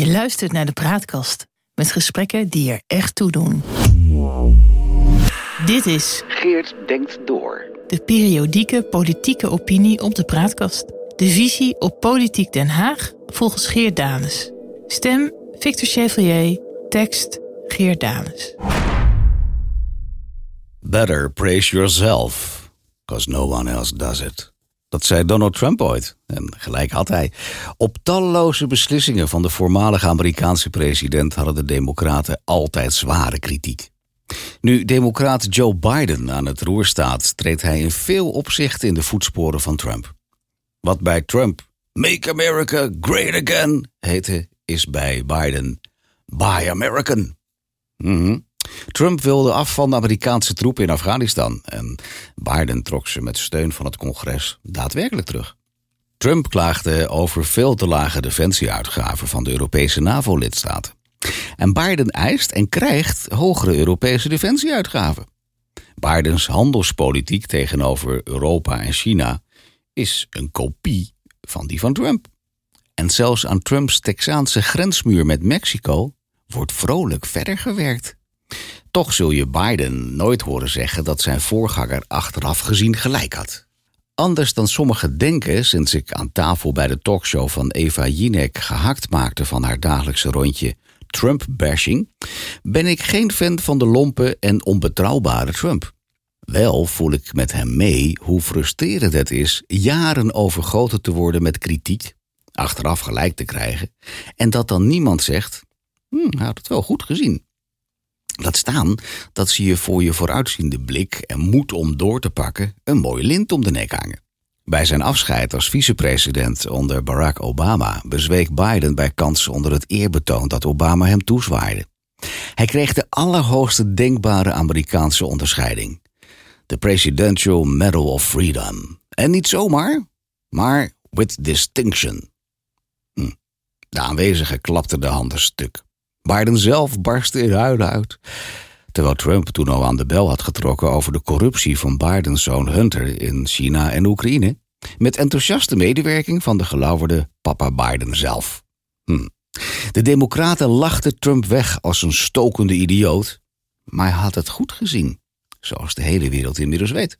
Je luistert naar de Praatkast met gesprekken die er echt toe doen. Dit is Geert denkt door. de periodieke politieke opinie op de Praatkast. De visie op Politiek Den Haag volgens Geert Danes. Stem Victor Chevalier, tekst Geert Danes. Better praise yourself, because no one else does it. Dat zei Donald Trump ooit, en gelijk had hij. Op talloze beslissingen van de voormalige Amerikaanse president hadden de Democraten altijd zware kritiek. Nu Democraat Joe Biden aan het roer staat, treedt hij in veel opzichten in de voetsporen van Trump. Wat bij Trump Make America Great Again heette, is bij Biden Buy American. Mhm. Trump wilde af van de Amerikaanse troepen in Afghanistan en Biden trok ze met steun van het congres daadwerkelijk terug. Trump klaagde over veel te lage defensieuitgaven van de Europese NAVO-lidstaten. En Biden eist en krijgt hogere Europese defensieuitgaven. Bidens handelspolitiek tegenover Europa en China is een kopie van die van Trump. En zelfs aan Trumps Texaanse grensmuur met Mexico wordt vrolijk verder gewerkt. Toch zul je Biden nooit horen zeggen dat zijn voorganger achteraf gezien gelijk had. Anders dan sommigen denken, sinds ik aan tafel bij de talkshow van Eva Jinek gehakt maakte van haar dagelijkse rondje Trump-bashing, ben ik geen fan van de lompe en onbetrouwbare Trump. Wel voel ik met hem mee hoe frustrerend het is jaren overgoten te worden met kritiek, achteraf gelijk te krijgen, en dat dan niemand zegt: hm, hij had het wel goed gezien. Laat staan dat ze je voor je vooruitziende blik en moed om door te pakken een mooi lint om de nek hangen. Bij zijn afscheid als vicepresident onder Barack Obama bezweek Biden bij kans onder het eerbetoon dat Obama hem toezwaaide. Hij kreeg de allerhoogste denkbare Amerikaanse onderscheiding: de Presidential Medal of Freedom. En niet zomaar, maar with distinction. Hm. De aanwezigen klapten de handen stuk. Biden zelf barstte in huilen uit. Terwijl Trump toen al aan de bel had getrokken over de corruptie van Bidens zoon Hunter in China en Oekraïne. Met enthousiaste medewerking van de gelauwerde papa Biden zelf. Hm. De Democraten lachten Trump weg als een stokende idioot. Maar hij had het goed gezien, zoals de hele wereld inmiddels weet.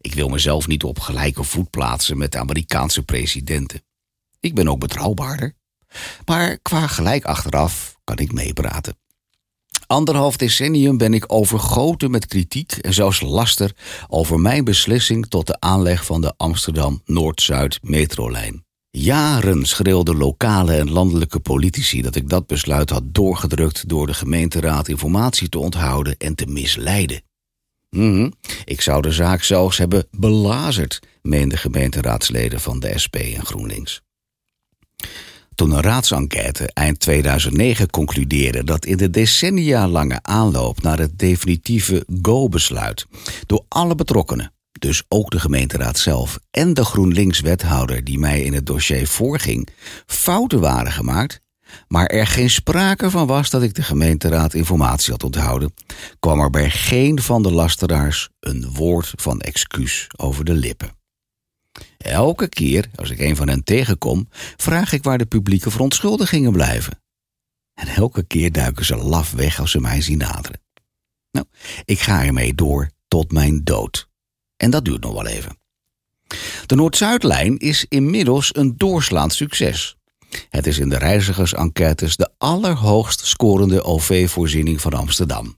Ik wil mezelf niet op gelijke voet plaatsen met de Amerikaanse presidenten. Ik ben ook betrouwbaarder. Maar qua gelijk achteraf kan ik meepraten. Anderhalf decennium ben ik overgoten met kritiek en zelfs laster over mijn beslissing tot de aanleg van de Amsterdam Noord-Zuid metrolijn. Jaren schreeuwden lokale en landelijke politici dat ik dat besluit had doorgedrukt door de gemeenteraad informatie te onthouden en te misleiden. Mhm, Ik zou de zaak zelfs hebben belazerd, meenden gemeenteraadsleden van de SP en GroenLinks. Toen een raadsenquête eind 2009 concludeerde dat in de decennia lange aanloop naar het definitieve go-besluit door alle betrokkenen, dus ook de gemeenteraad zelf en de GroenLinks-wethouder die mij in het dossier voorging, fouten waren gemaakt, maar er geen sprake van was dat ik de gemeenteraad informatie had onthouden, kwam er bij geen van de lasteraars een woord van excuus over de lippen. Elke keer als ik een van hen tegenkom, vraag ik waar de publieke verontschuldigingen blijven. En elke keer duiken ze laf weg als ze mij zien naderen. Nou, ik ga ermee door tot mijn dood. En dat duurt nog wel even. De Noord-Zuidlijn is inmiddels een doorslaand succes. Het is in de reizigersenquêtes de allerhoogst scorende OV-voorziening van Amsterdam.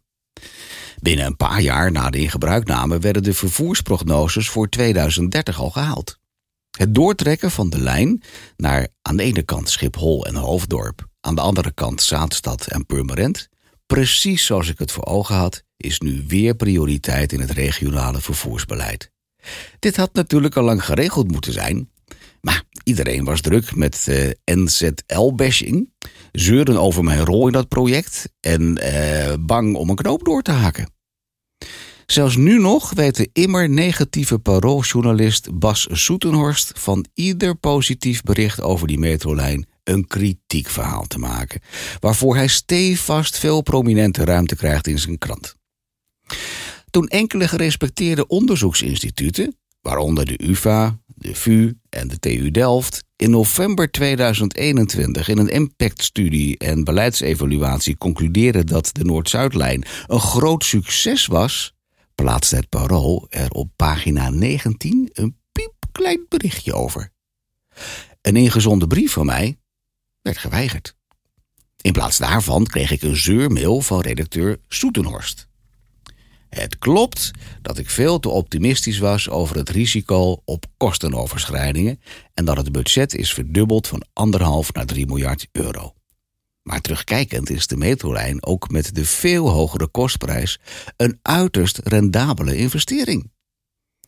Binnen een paar jaar na de ingebruikname werden de vervoersprognoses voor 2030 al gehaald. Het doortrekken van de lijn naar aan de ene kant Schiphol en Hoofddorp, aan de andere kant Zaanstad en Purmerend, precies zoals ik het voor ogen had, is nu weer prioriteit in het regionale vervoersbeleid. Dit had natuurlijk al lang geregeld moeten zijn, maar iedereen was druk met eh, NZL-bashing, zeuren over mijn rol in dat project en eh, bang om een knoop door te haken. Zelfs nu nog weet de immer negatieve parooljournalist Bas Soetenhorst van ieder positief bericht over die metrolijn een kritiek verhaal te maken, waarvoor hij stevast veel prominente ruimte krijgt in zijn krant. Toen enkele gerespecteerde onderzoeksinstituten, waaronder de UVA, de VU en de TU Delft in november 2021 in een impactstudie en beleidsevaluatie concluderen dat de Noord-Zuidlijn een groot succes was, plaatste het Parool er op pagina 19 een piepklein berichtje over. Een ingezonden brief van mij werd geweigerd. In plaats daarvan kreeg ik een zeurmail van redacteur Soetenhorst. Het klopt dat ik veel te optimistisch was over het risico op kostenoverschrijdingen en dat het budget is verdubbeld van anderhalf naar 3 miljard euro. Maar terugkijkend is de metrolijn ook met de veel hogere kostprijs een uiterst rendabele investering.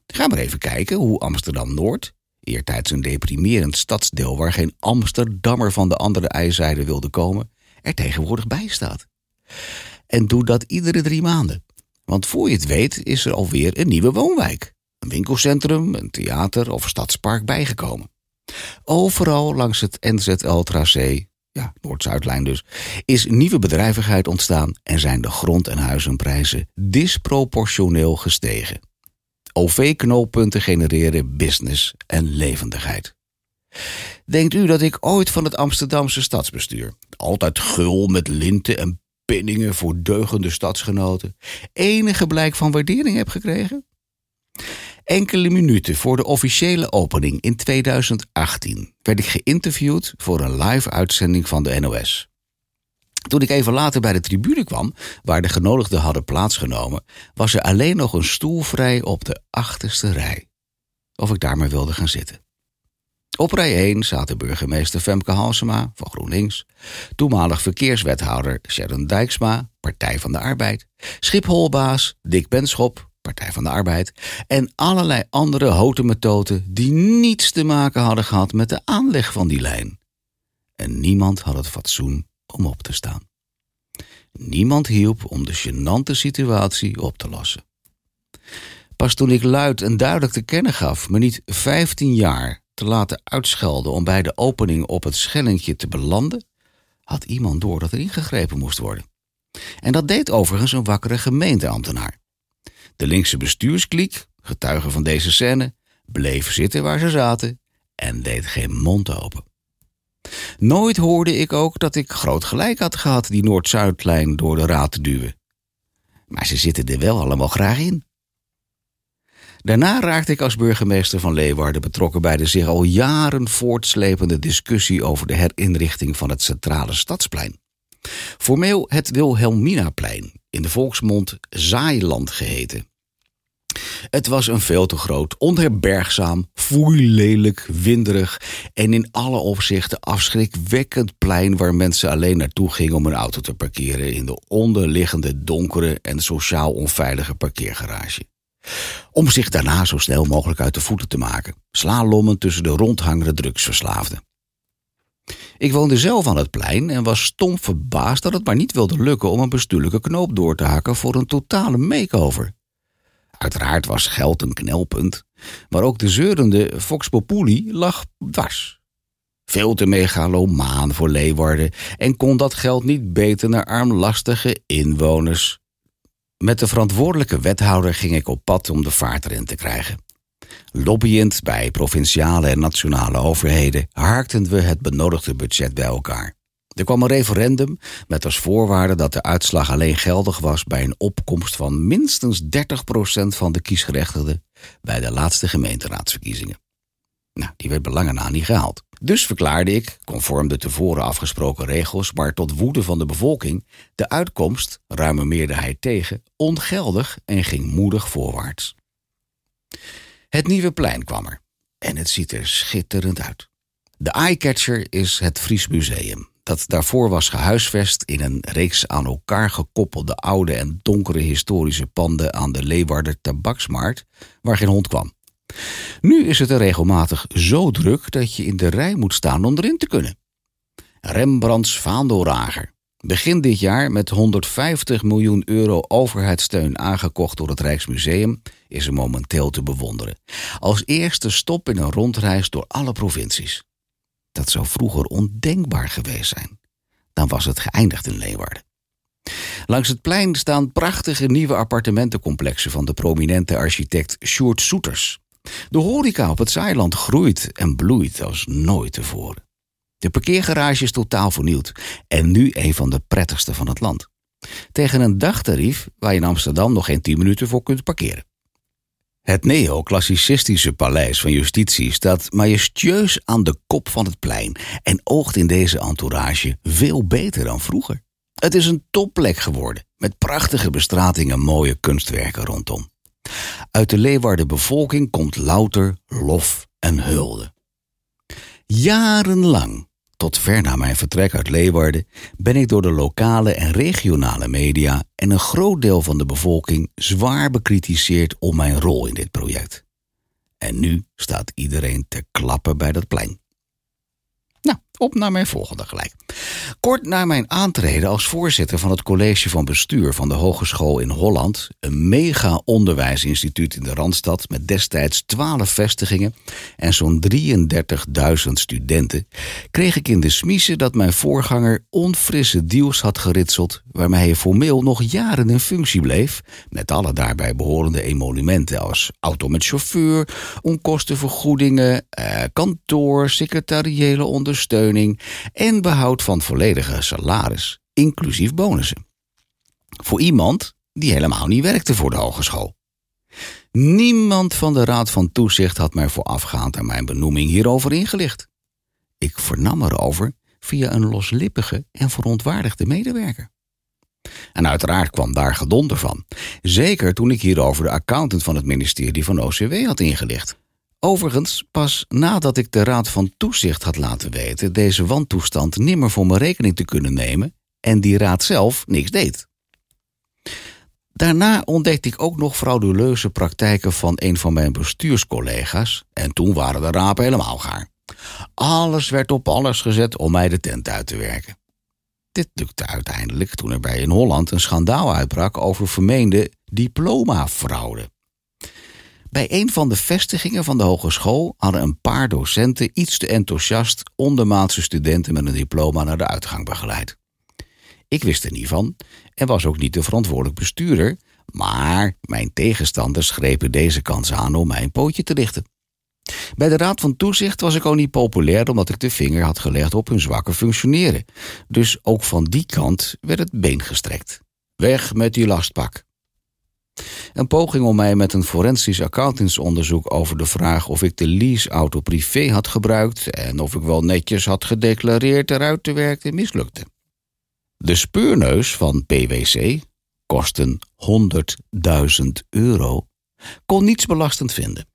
Ga maar even kijken hoe Amsterdam Noord, eertijds een deprimerend stadsdeel waar geen Amsterdammer van de andere ijzijde wilde komen, er tegenwoordig bij staat. En doe dat iedere drie maanden. Want voor je het weet is er alweer een nieuwe woonwijk. Een winkelcentrum, een theater of stadspark bijgekomen. Overal langs het NZL-tracé, ja, Noord-Zuidlijn dus, is nieuwe bedrijvigheid ontstaan en zijn de grond- en huizenprijzen disproportioneel gestegen. OV-knooppunten genereren business en levendigheid. Denkt u dat ik ooit van het Amsterdamse stadsbestuur, altijd gul met linten en voor deugende stadsgenoten, enige blijk van waardering heb gekregen? Enkele minuten voor de officiële opening in 2018 werd ik geïnterviewd voor een live uitzending van de NOS. Toen ik even later bij de tribune kwam, waar de genodigden hadden plaatsgenomen, was er alleen nog een stoel vrij op de achterste rij. Of ik daar maar wilde gaan zitten. Op rij 1 zaten burgemeester Femke Halsema van GroenLinks, toenmalig verkeerswethouder Sharon Dijksma, Partij van de Arbeid, Schipholbaas Dick Benschop, Partij van de Arbeid, en allerlei andere hotemetoten die niets te maken hadden gehad met de aanleg van die lijn. En niemand had het fatsoen om op te staan. Niemand hielp om de gênante situatie op te lossen. Pas toen ik luid en duidelijk te kennen gaf me niet 15 jaar te laten uitschelden om bij de opening op het schellentje te belanden, had iemand door dat er ingegrepen moest worden. En dat deed overigens een wakkere gemeenteambtenaar. De linkse bestuurskliek, getuige van deze scène, bleef zitten waar ze zaten en deed geen mond open. Nooit hoorde ik ook dat ik groot gelijk had gehad die Noord-Zuidlijn door de raad te duwen. Maar ze zitten er wel allemaal graag in. Daarna raakte ik als burgemeester van Leeuwarden betrokken bij de zich al jaren voortslepende discussie over de herinrichting van het centrale stadsplein. Formeel het Wilhelminaplein, in de volksmond Zaailand geheten. Het was een veel te groot, onherbergzaam, foeilelijk, winderig en in alle opzichten afschrikwekkend plein waar mensen alleen naartoe gingen om een auto te parkeren in de onderliggende donkere en sociaal onveilige parkeergarage. Om zich daarna zo snel mogelijk uit de voeten te maken, slalommen tussen de rondhangende drugsverslaafden. Ik woonde zelf aan het plein en was stom verbaasd dat het maar niet wilde lukken om een bestuurlijke knoop door te haken voor een totale makeover. Uiteraard was geld een knelpunt, maar ook de zeurende Fox Populi lag dwars. Veel te megalomaan voor Leeuwarden en kon dat geld niet beter naar armlastige inwoners. Met de verantwoordelijke wethouder ging ik op pad om de vaart erin te krijgen. Lobbyend bij provinciale en nationale overheden harkten we het benodigde budget bij elkaar. Er kwam een referendum met als voorwaarde dat de uitslag alleen geldig was bij een opkomst van minstens 30% van de kiesgerechtigden bij de laatste gemeenteraadsverkiezingen. Nou, die werd belangen na niet gehaald. Dus verklaarde ik, conform de tevoren afgesproken regels, maar tot woede van de bevolking, de uitkomst, ruime meerderheid tegen, ongeldig en ging moedig voorwaarts. Het nieuwe plein kwam er en het ziet er schitterend uit. De eyecatcher is het Fries Museum, dat daarvoor was gehuisvest in een reeks aan elkaar gekoppelde oude en donkere historische panden aan de Leeuwarder Tabaksmarkt, waar geen hond kwam. Nu is het er regelmatig zo druk dat je in de rij moet staan om erin te kunnen. Rembrandts Vaandelrager. Begin dit jaar met 150 miljoen euro overheidssteun aangekocht door het Rijksmuseum is er momenteel te bewonderen. Als eerste stop in een rondreis door alle provincies. Dat zou vroeger ondenkbaar geweest zijn. Dan was het geëindigd in Leeuwarden. Langs het plein staan prachtige nieuwe appartementencomplexen van de prominente architect Sjoerd Soeters. De horeca op het Zeiland groeit en bloeit als nooit tevoren. De parkeergarage is totaal vernieuwd en nu een van de prettigste van het land. Tegen een dagtarief waar je in Amsterdam nog geen 10 minuten voor kunt parkeren. Het neoclassicistische paleis van justitie staat majestueus aan de kop van het plein en oogt in deze entourage veel beter dan vroeger. Het is een topplek geworden, met prachtige bestratingen en mooie kunstwerken rondom. Uit de Leeuwarden bevolking komt louter lof en hulde. Jarenlang, tot ver na mijn vertrek uit Leeuwarden, ben ik door de lokale en regionale media en een groot deel van de bevolking zwaar bekritiseerd om mijn rol in dit project. En nu staat iedereen te klappen bij dat plein. Nou, op naar mijn volgende gelijk. Kort na mijn aantreden als voorzitter van het college van bestuur van de Hogeschool in Holland, een mega onderwijsinstituut in de Randstad met destijds 12 vestigingen en zo'n 33.000 studenten, kreeg ik in de smiezen dat mijn voorganger onfrisse deals had geritseld waarmee hij formeel nog jaren in functie bleef, met alle daarbij behorende emolumenten als auto met chauffeur, onkostenvergoedingen, eh, kantoor, secretariële ondersteuning en behoud van volledige salaris, inclusief bonussen. Voor iemand die helemaal niet werkte voor de hogeschool. Niemand van de Raad van Toezicht had mij voorafgaand aan mijn benoeming hierover ingelicht. Ik vernam erover via een loslippige en verontwaardigde medewerker. En uiteraard kwam daar gedonder van. Zeker toen ik hierover de accountant van het ministerie van OCW had ingelicht. Overigens, pas nadat ik de Raad van Toezicht had laten weten deze wantoestand nimmer voor mijn rekening te kunnen nemen en die raad zelf niks deed. Daarna ontdekte ik ook nog frauduleuze praktijken van een van mijn bestuurscollega's en toen waren de rapen helemaal gaar. Alles werd op alles gezet om mij de tent uit te werken. Dit lukte uiteindelijk toen er bij in Holland een schandaal uitbrak over vermeende diplomafraude. Bij een van de vestigingen van de hogeschool hadden een paar docenten iets te enthousiast ondermaatse studenten met een diploma naar de uitgang begeleid. Ik wist er niet van en was ook niet de verantwoordelijk bestuurder, maar mijn tegenstanders grepen deze kans aan om mij een pootje te lichten. Bij de Raad van Toezicht was ik ook niet populair omdat ik de vinger had gelegd op hun zwakke functioneren. Dus ook van die kant werd het been gestrekt. Weg met die lastpak. Een poging om mij met een forensisch accountantsonderzoek over de vraag of ik de leaseauto privé had gebruikt en of ik wel netjes had gedeclareerd eruit te werken mislukte. De speurneus van PwC kostte 100.000 euro, kon niets belastend vinden.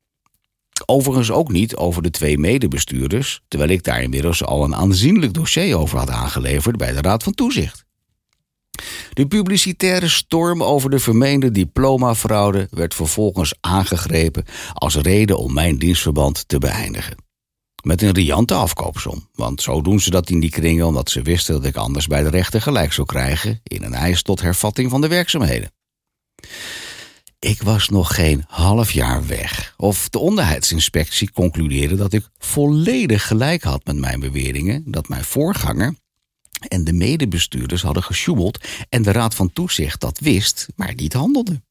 Overigens ook niet over de twee medebestuurders, terwijl ik daar inmiddels al een aanzienlijk dossier over had aangeleverd bij de Raad van Toezicht. De publicitaire storm over de vermeende diplomafraude werd vervolgens aangegrepen als reden om mijn dienstverband te beëindigen. Met een riante afkoopsom, want zo doen ze dat in die kringen omdat ze wisten dat ik anders bij de rechter gelijk zou krijgen in een eis tot hervatting van de werkzaamheden. Ik was nog geen half jaar weg. Of de onderheidsinspectie concludeerde dat ik volledig gelijk had met mijn beweringen dat mijn voorganger en de medebestuurders hadden gesjoemeld en de Raad van Toezicht dat wist, maar niet handelde.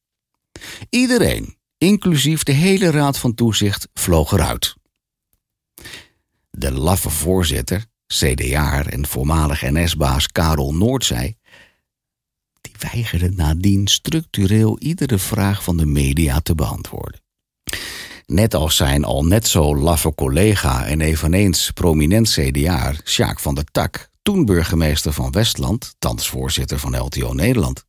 Iedereen, inclusief de hele Raad van Toezicht, vloog eruit. De laffe voorzitter, CDA en voormalig NS-baas Karel Noordzij die weigerde nadien structureel iedere vraag van de media te beantwoorden. Net als zijn al net zo laffe collega en eveneens prominent CDA, Sjaak van der Tak, toen burgemeester van Westland, thans voorzitter van LTO Nederland.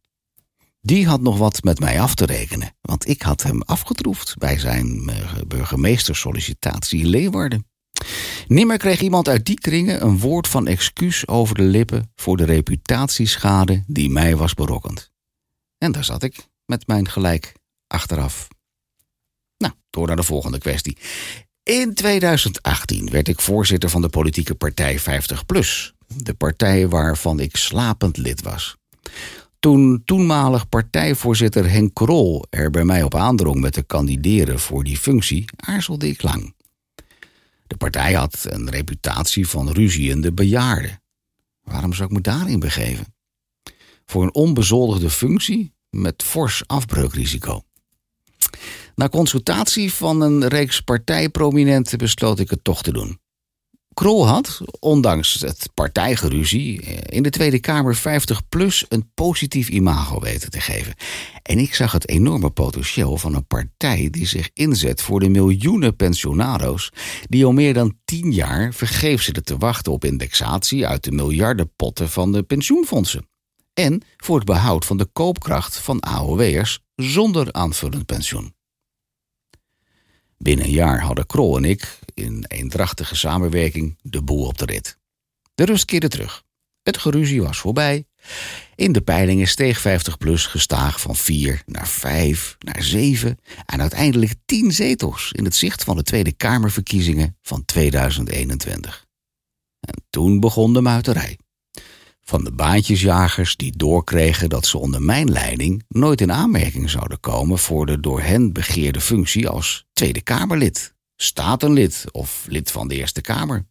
Die had nog wat met mij af te rekenen, want ik had hem afgetroefd bij zijn eh, burgemeestersollicitatie in Leeuwarden. Nimmer kreeg iemand uit die kringen een woord van excuus over de lippen voor de reputatieschade die mij was berokkend. En daar zat ik met mijn gelijk achteraf. Nou, door naar de volgende kwestie. In 2018 werd ik voorzitter van de politieke partij 50PLUS, de partij waarvan ik slapend lid was. Toen toenmalig partijvoorzitter Henk Krol er bij mij op aandrong met te kandideren voor die functie, aarzelde ik lang. De partij had een reputatie van ruziende bejaarden. Waarom zou ik me daarin begeven? Voor een onbezoldigde functie met fors afbreukrisico. Na consultatie van een reeks partijprominenten besloot ik het toch te doen. Krol had, ondanks het partijgeruzie, in de Tweede Kamer 50PLUS een positief imago weten te geven. En ik zag het enorme potentieel van een partij die zich inzet voor de miljoenen pensionado's die al meer dan tien jaar vergeefs zitten te wachten op indexatie uit de miljardenpotten van de pensioenfondsen. En voor het behoud van de koopkracht van AOW'ers zonder aanvullend pensioen. Binnen een jaar hadden Krol en ik in eendrachtige samenwerking de boel op de rit. De rust keerde terug. Het geruzie was voorbij. In de peilingen steeg 50PLUS gestaag van 4 naar 5 naar 7 en uiteindelijk 10 zetels in het zicht van de Tweede Kamerverkiezingen van 2021. En toen begon de muiterij. Van de baantjesjagers die doorkregen dat ze onder mijn leiding nooit in aanmerking zouden komen voor de door hen begeerde functie als Tweede Kamerlid, statenlid of lid van de Eerste Kamer.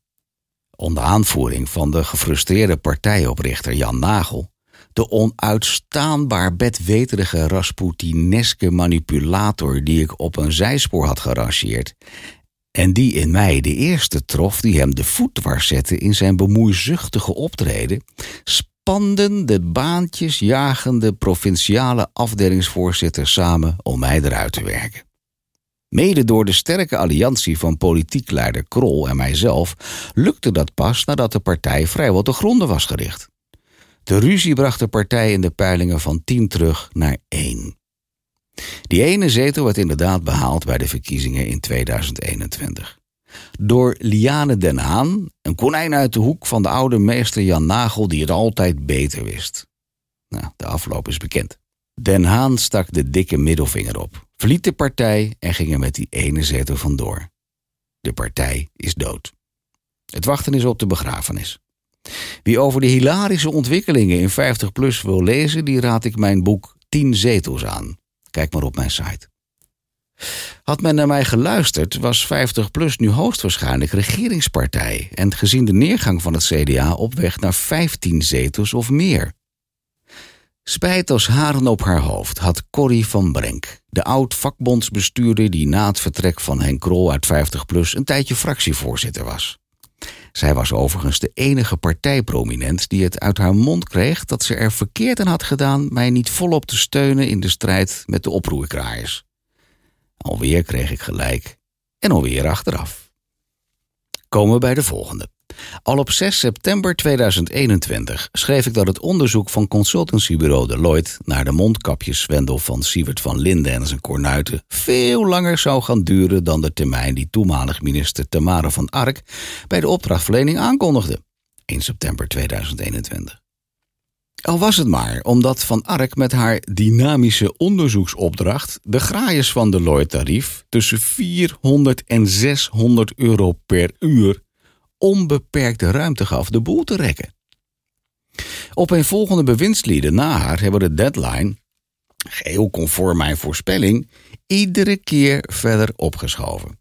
Onder aanvoering van de gefrustreerde partijoprichter Jan Nagel, de onuitstaanbaar bedweterige Rasputineske manipulator die ik op een zijspoor had gerangeerd en die in mij de eerste trof die hem de voet dwars zette in zijn bemoeizuchtige optreden, spanden de baantjes jagende provinciale afdelingsvoorzitter samen om mij eruit te werken. Mede door de sterke alliantie van politiek leider Krol en mijzelf lukte dat pas nadat de partij vrijwel te gronden was gericht. De ruzie bracht de partij in de peilingen van 10 terug naar 1. Die ene zetel werd inderdaad behaald bij de verkiezingen in 2021. Door Liane Den Haan, een konijn uit de hoek van de oude meester Jan Nagel die het altijd beter wist. Nou, de afloop is bekend. Den Haan stak de dikke middelvinger op, verliet de partij en ging er met die ene zetel vandoor. De partij is dood. Het wachten is op de begrafenis. Wie over de hilarische ontwikkelingen in 50PLUS wil lezen, die raad ik mijn boek 10 zetels aan. Kijk maar op mijn site. Had men naar mij geluisterd, was 50PLUS nu hoogstwaarschijnlijk regeringspartij en gezien de neergang van het CDA op weg naar 15 zetels of meer. Spijt als haren op haar hoofd had Corrie van Brenk, de oud-vakbondsbestuurder die na het vertrek van Henk Krol uit 50PLUS een tijdje fractievoorzitter was. Zij was overigens de enige partijprominent die het uit haar mond kreeg dat ze er verkeerd aan had gedaan mij niet volop te steunen in de strijd met de oproerkraaiers. Alweer kreeg ik gelijk en alweer achteraf. Komen we bij de volgende. Al op 6 september 2021 schreef ik dat het onderzoek van consultancybureau Deloitte naar de mondkapjeswendel van Sievert van Linden en zijn kornuiten veel langer zou gaan duren dan de termijn die toenmalig minister Tamara van Ark bij de opdrachtverlening aankondigde. 1 september 2021. Al was het maar omdat Van Ark met haar dynamische onderzoeksopdracht de graaiers van Deloitte tarief tussen 400 en 600 euro per uur onbeperkte ruimte gaf de boel te rekken. Op een volgende bewindslieden na haar hebben de deadline, geheel conform mijn voorspelling, iedere keer verder opgeschoven.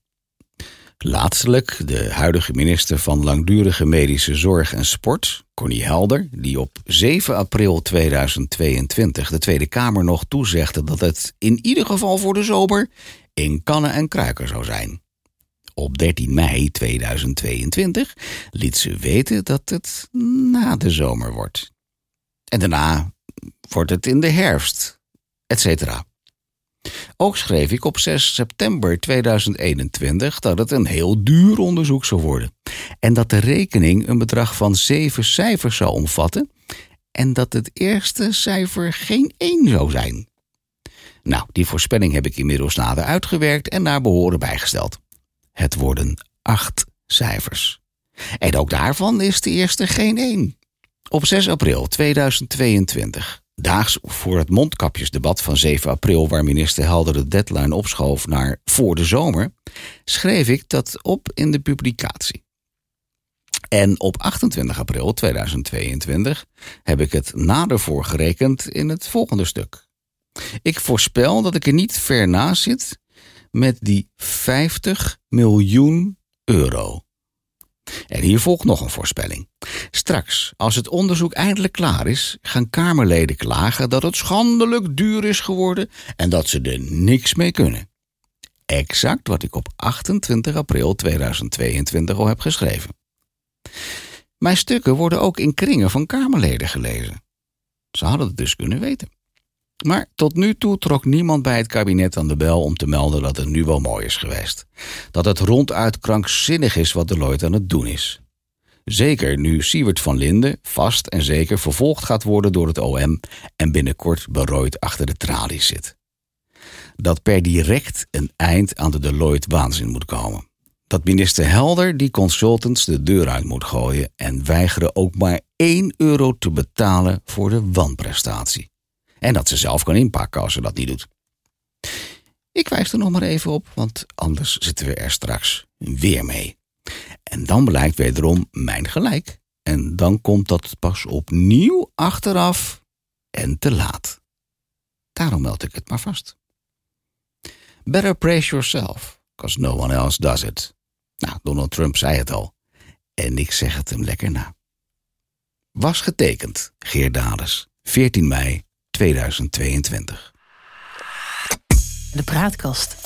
Laatstelijk de huidige minister van Langdurige Medische Zorg en Sport, Connie Helder, die op 7 april 2022 de Tweede Kamer nog toezegde dat het in ieder geval voor de zomer in kannen en kruiken zou zijn. Op 13 mei 2022 liet ze weten dat het na de zomer wordt. En daarna wordt het in de herfst, etc. Ook schreef ik op 6 september 2021 dat het een heel duur onderzoek zou worden. En dat de rekening een bedrag van zeven cijfers zou omvatten. En dat het eerste cijfer geen 1 zou zijn. Nou, die voorspelling heb ik inmiddels nader uitgewerkt en naar behoren bijgesteld. Het worden acht cijfers. En ook daarvan is de eerste geen één. Op 6 april 2022, daags voor het mondkapjesdebat van 7 april, waar minister Helder de deadline opschoof naar voor de zomer, schreef ik dat op in de publicatie. En op 28 april 2022 heb ik het nader voorgerekend in het volgende stuk. Ik voorspel dat ik er niet ver naast zit met die 50 miljoen euro. En hier volgt nog een voorspelling. Straks, als het onderzoek eindelijk klaar is, gaan Kamerleden klagen dat het schandelijk duur is geworden en dat ze er niks mee kunnen. exact wat ik op 28 april 2022 al heb geschreven. Mijn stukken worden ook in kringen van Kamerleden gelezen. Ze hadden het dus kunnen weten. Maar tot nu toe trok niemand bij het kabinet aan de bel om te melden dat het nu wel mooi is geweest. Dat het ronduit krankzinnig is wat Deloitte aan het doen is. Zeker nu Siewert van Linden vast en zeker vervolgd gaat worden door het OM en binnenkort berooid achter de tralies zit. Dat per direct een eind aan de Deloitte-waanzin moet komen. Dat minister Helder die consultants de deur uit moet gooien en weigeren ook maar 1 euro te betalen voor de wanprestatie. En dat ze zelf kan inpakken als ze dat niet doet. Ik wijs er nog maar even op, want anders zitten we er straks weer mee. En dan blijkt wederom mijn gelijk. En dan komt dat pas opnieuw achteraf en te laat. Daarom meld ik het maar vast. Better praise yourself, because no one else does it. Nou, Donald Trump zei het al. En ik zeg het hem lekker na. Was getekend, Geert 14 mei 2022. De praatkast